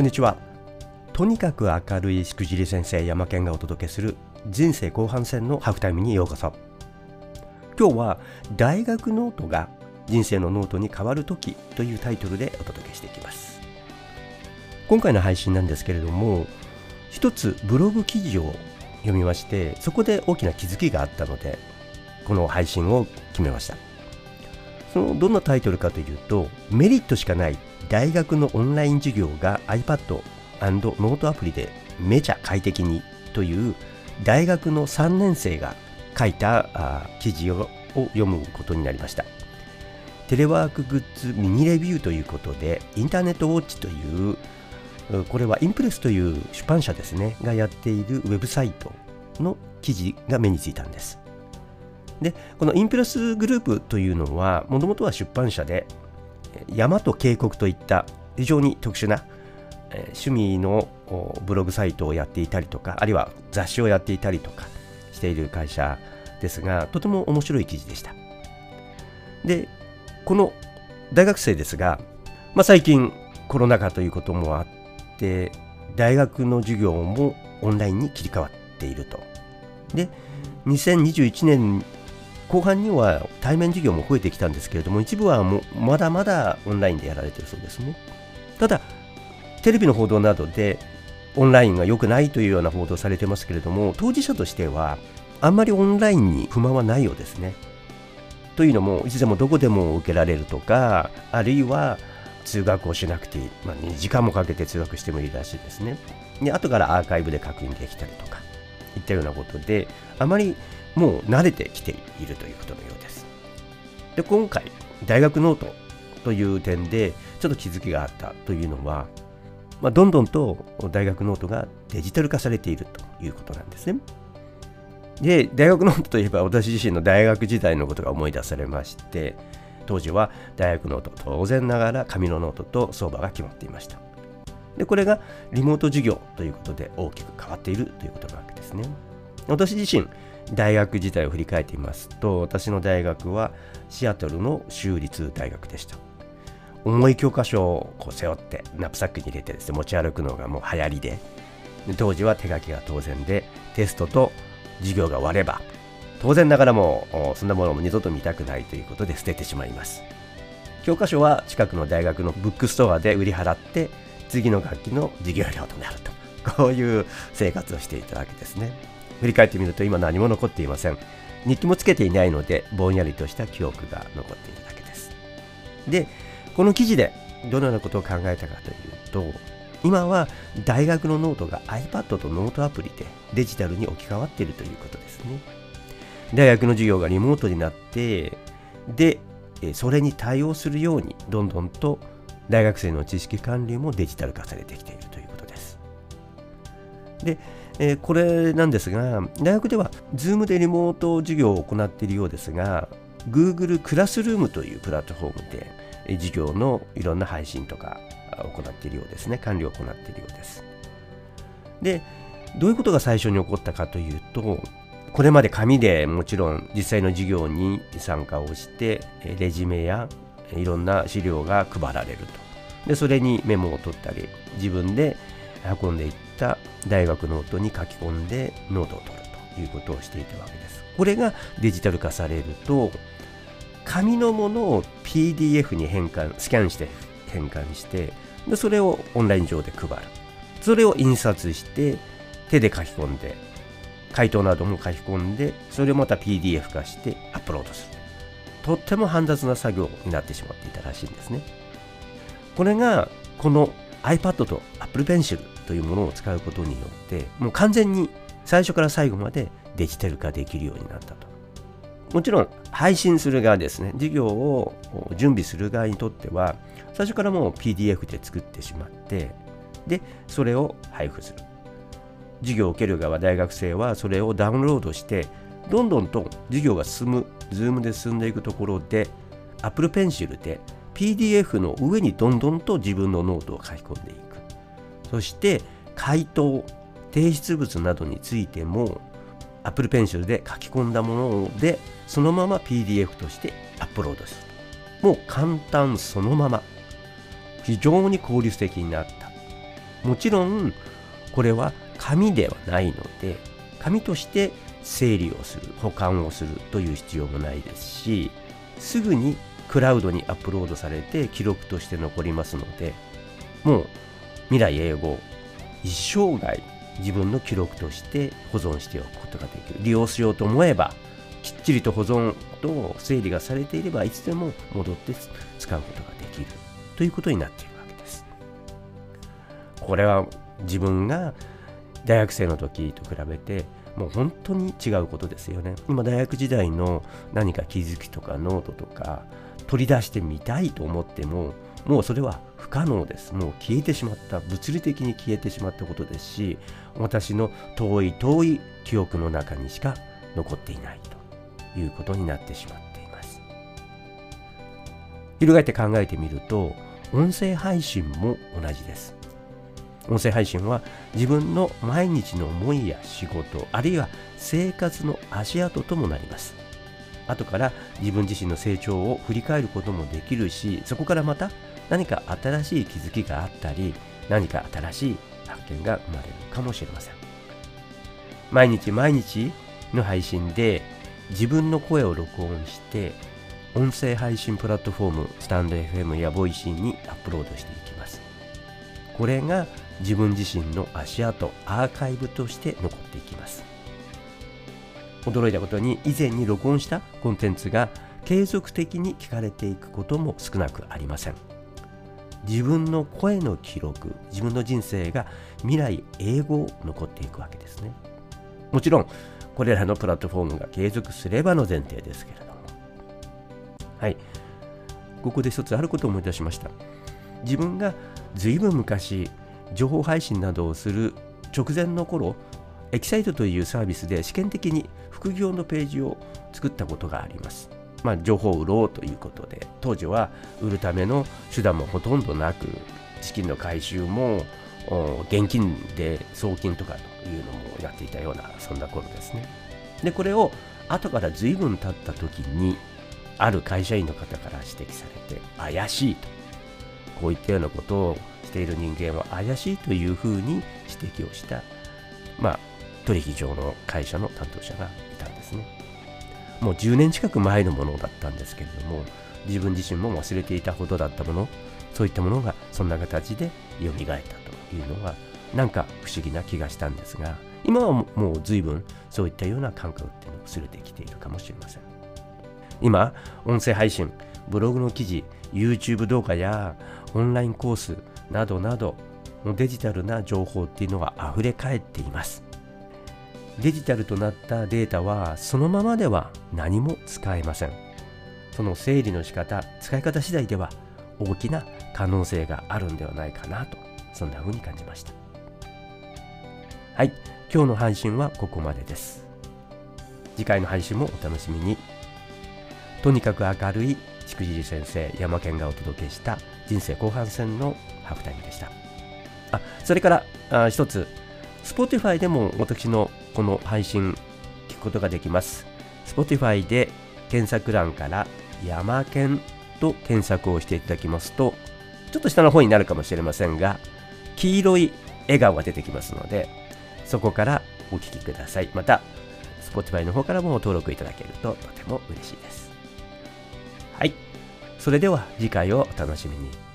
こんにちは。とにかく明るいしくじり先生山健がお届けする人生後半戦のハーフタイムにようこそ。今日は大学ノートが人生のノートに変わる時というタイトルでお届けしていきます。今回の配信なんですけれども一つブログ記事を読みましてそこで大きな気づきがあったのでこの配信を決めました。そのどんなタイトルかというとメリットしかない大学のオンライン授業が iPad& ノートアプリでめちゃ快適にという大学の3年生が書いた記事を読むことになりました。テレワークグッズミニレビューということでインターネットウォッチというこれはインプレスという出版社ですねがやっているウェブサイトの記事が目についたんです。でこのインプレスグループというのはもともとは出版社で山と渓谷といった非常に特殊な趣味のブログサイトをやっていたりとかあるいは雑誌をやっていたりとかしている会社ですがとても面白い記事でした。でこの大学生ですが、まあ、最近コロナ禍ということもあって大学の授業もオンラインに切り替わっていると。で2021年後半には対面授業も増えてきたんですけれども一部はもまだまだオンラインでやられてるそうですね。ただテレビの報道などでオンラインが良くないというような報道されてますけれども当事者としてはあんまりオンラインに不満はないようですね。というのもいつでもどこでも受けられるとかあるいは通学をしなくていい、まあ、2時間もかけて通学してもいいらしいですね。で後からアーカイブで確認できたりとかいったようなことであまりもう慣れてきているということのようです。で今回大学ノートという点でちょっと気づきがあったというのは、まあ、どんどんと大学ノートがデジタル化されているということなんですね。で大学ノートといえば私自身の大学時代のことが思い出されまして当時は大学ノート当然ながら紙のノートと相場が決まっていましたでこれがリモート授業ということで大きく変わっているということなわけですね私自身大学時代を振り返ってみますと私の大学はシアトルの州立大学でした。重い教科書をこう背負ってナップサックに入れてですね持ち歩くのがもう流行りで当時は手書きが当然でテストと授業が終われば当然ながらもそんなものも二度と見たくないということで捨ててしまいます。教科書は近くの大学のブックストアで売り払って次の学期の授業料となるとこういう生活をしていたわけですね。振り返ってみると今何も残っていません。日記もつけていないのでぼんやりとした記憶が残っているだけです。でこの記事でどのようなことを考えたかというと今は大学のノートが iPad とノートアプリでデジタルに置き換わっているということですね。大学の授業がリモートになってでそれに対応するようにどんどんと大学生の知識管理もデジタル化されてきているということです。でえー、これなんですが、大学では Zoom でリモート授業を行っているようですが、Google クラスルームというプラットフォームで、え授業のいろんな配信とか行っているようですね。管理を行っているようです。で、どういうことが最初に起こったかというと、これまで紙でもちろん実際の授業に参加をして、レジュメやいろんな資料が配られると。で、それにメモを取ったり、自分で運んでいった大学ノートに書き込んでノートを取るということをしていたわけです。これがデジタル化されると紙のものを PDF に変換スキャンして変換してでそれをオンライン上で配る。それを印刷して手で書き込んで回答なども書き込んでそれをまた PDF 化してアップロードする。とっても煩雑な作業になってしまっていたらしいんですね。これがこの iPad と Apple Pencil というものを使うことによってもう完全に最初から最後までデジタル化できるようになったと。もちろん配信する側ですね。授業を準備する側にとっては最初からもう PDF で作ってしまってでそれを配布する。授業を受ける側大学生はそれをダウンロードしてどんどんと授業が進む Zoom で進んでいくところで Apple Pencil で PDF の上にどんどんと自分のノートを書き込んでいく。そして回答、提出物などについても Apple Pencil で書き込んだものでそのまま PDF としてアップロードする。もう簡単そのまま。非常に効率的になった。もちろんこれは紙ではないので紙として整理をする保管をするという必要もないですしすぐにクラウドにアップロードされて記録として残りますのでもう未来英語一生涯自分の記録として保存しておくことができる。利用しようと思えばきっちりと保存と整理がされていればいつでも戻って使うことができる。ということになっているわけです。これは自分が大学生の時と比べてもう本当に違うことですよね。今大学時代の何か気づきとかノートとか取り出してみたいと思ってももうそれは可能です。もう消えてしまった物理的に消えてしまったことですし私の遠い遠い記憶の中にしか残っていないということになってしまっています。翻って考えてみると音声配信も同じです。音声配信は自分の毎日の思いや仕事あるいは生活の足跡ともなります。後から自分自身の成長を振り返ることもできるしそこからまた何か新しい気づきがあったり何か新しい発見が生まれるかもしれません。毎日毎日の配信で自分の声を録音して音声配信プラットフォームスタンド FM やボイシーにアップロードしていきます。これが自分自身の足跡アーカイブとして残っていきます。驚いたことに以前に録音したコンテンツが継続的に聞かれていくことも少なくありません。自分の声の記録自分の人生が未来英語残っていくわけですね。もちろんこれらのプラットフォームが継続すればの前提ですけれども。はい。ここで一つあることを思い出しました。自分がずいぶん昔情報配信などをする直前の頃エキサイトというサービスで試験的に副業のページを作ったことがあります。まあ、情報を売ろうということで、当時は売るための手段もほとんどなく、資金の回収も現金で送金とかというのもやっていたような、そんな頃ですね。で、これを後から随分経った時に、ある会社員の方から指摘されて、怪しいと。こういったようなことをしている人間は怪しいというふうに指摘をした、まあ、取引上の会社の担当者がいたんですね。もう10年近く前のものだったんですけれども、自分自身も忘れていたほどだったもの、そういったものがそんな形で蘇ったというのは、なんか不思議な気がしたんですが、今はもう随分そういったような感覚っていうのを薄れてきているかもしれません。今、音声配信、ブログの記事、YouTube 動画やオンラインコースなどなどデジタルな情報っていうのが溢れ返っています。デジタルとなったデータはそのままでは何も使えません。その整理の仕方、使い方次第では大きな可能性があるんではないかなと、そんな風に感じました。はい、今日の配信はここまでです。次回の配信もお楽しみに。とにかく明るいしくじり先生、山県がお届けした人生後半戦のハーフタイムでした。あ、それからあ一つ、Spotify でも私のこの配信聞くことができます。Spotify で検索欄から山県と検索をしていただきますと、ちょっと下の方になるかもしれませんが、黄色い笑顔が出てきますので、そこからお聞きください。また、Spotify の方からも登録いただけるととても嬉しいです。はい。それでは次回をお楽しみに。